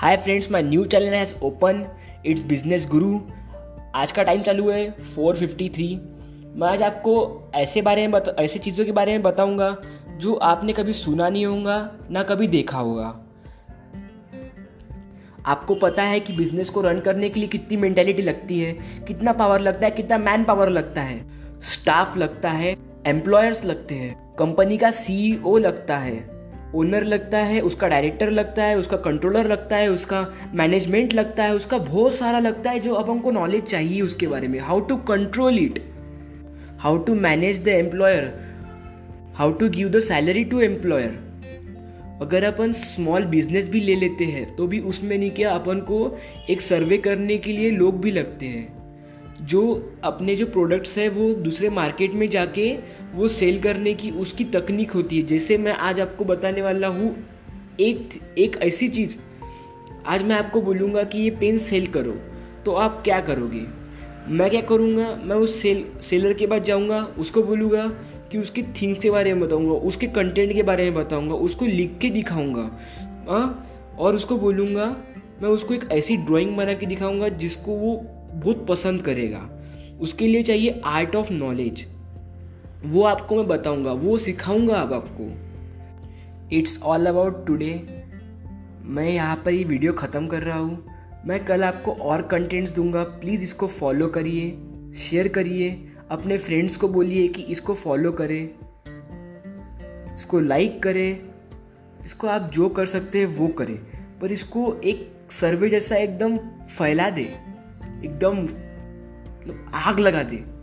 Hi friends my new channel has open its business Guru आज का time चालू है 4:53 मैं आज आपको ऐसे बारे में बता, ऐसे चीज़ों के बारे में बताऊँगा, जो आपने कभी सुना नहीं होगा, ना कभी देखा होगा। आपको पता है कि बिज़नेस को रन करने के लिए कितनी मेंटेलिटी लगती है, कितना पावर लगता है, कितना मैन पावर लगता है। स्टाफ लगता है एम्प्लॉयर्स लगते हैं कंपनी का सीईओ लगता है। ओनर लगता है, उसका डायरेक्टर लगता है, उसका कंट्रोलर लगता है, उसका मैनेजमेंट लगता है, उसका बहुत सारा लगता है जो अब हमको नॉलेज चाहिए उसके बारे में। How to control it how to manage the employer how to give the salary to employer अगर अपन स्मॉल बिज़नेस भी ले लेते हैं तो भी उसमें नहीं क्या, अपन को एक सर्वे करने के लिए लोग भी लगते हैं। जो अपने जो प्रोडक्ट्स है वो दूसरे मार्केट में जाके वो सेल करने की उसकी तकनीक होती है। जैसे मैं आज आपको बताने वाला हूँ, एक एक ऐसी चीज़। आज मैं आपको बोलूँगा कि ये पेन सेल करो। तो आप क्या करोगे? मैं क्या करूँगा? मैं उस सेल सेलर के पास जाऊँगा, उसको बोलूँगा कि उसकी थिंग के बारे में बताऊँगा, उसके कंटेंट के बारे में बताऊँगा, उसको लिख के दिखाऊँगा हाँ? और उसको बोलूँगा, मैं उसको एक ऐसी ड्राइंग बना के दिखाऊँगा जिसको वो बहुत पसंद करेगा। उसके लिए चाहिए आर्ट ऑफ़ नॉलेज वो आपको मैं बताऊँगा, वो सिखाऊँगा अब आपको। इट्स ऑल अबाउट टुडे मैं यहाँ पर ये वीडियो ख़त्म कर रहा हूँ। मैं कल आपको और कंटेंट्स दूँगा। प्लीज़ इसको फॉलो करिए शेयर करिए। अपने फ्रेंड्स को बोलिए कि इसको फॉलो करें। इसको लाइक करें। इसको आप जो कर सकते हैं, वो करें। पर इसको एक सर्वे जैसा एकदम फैला दे। एकदम मतलब आग लगा दे।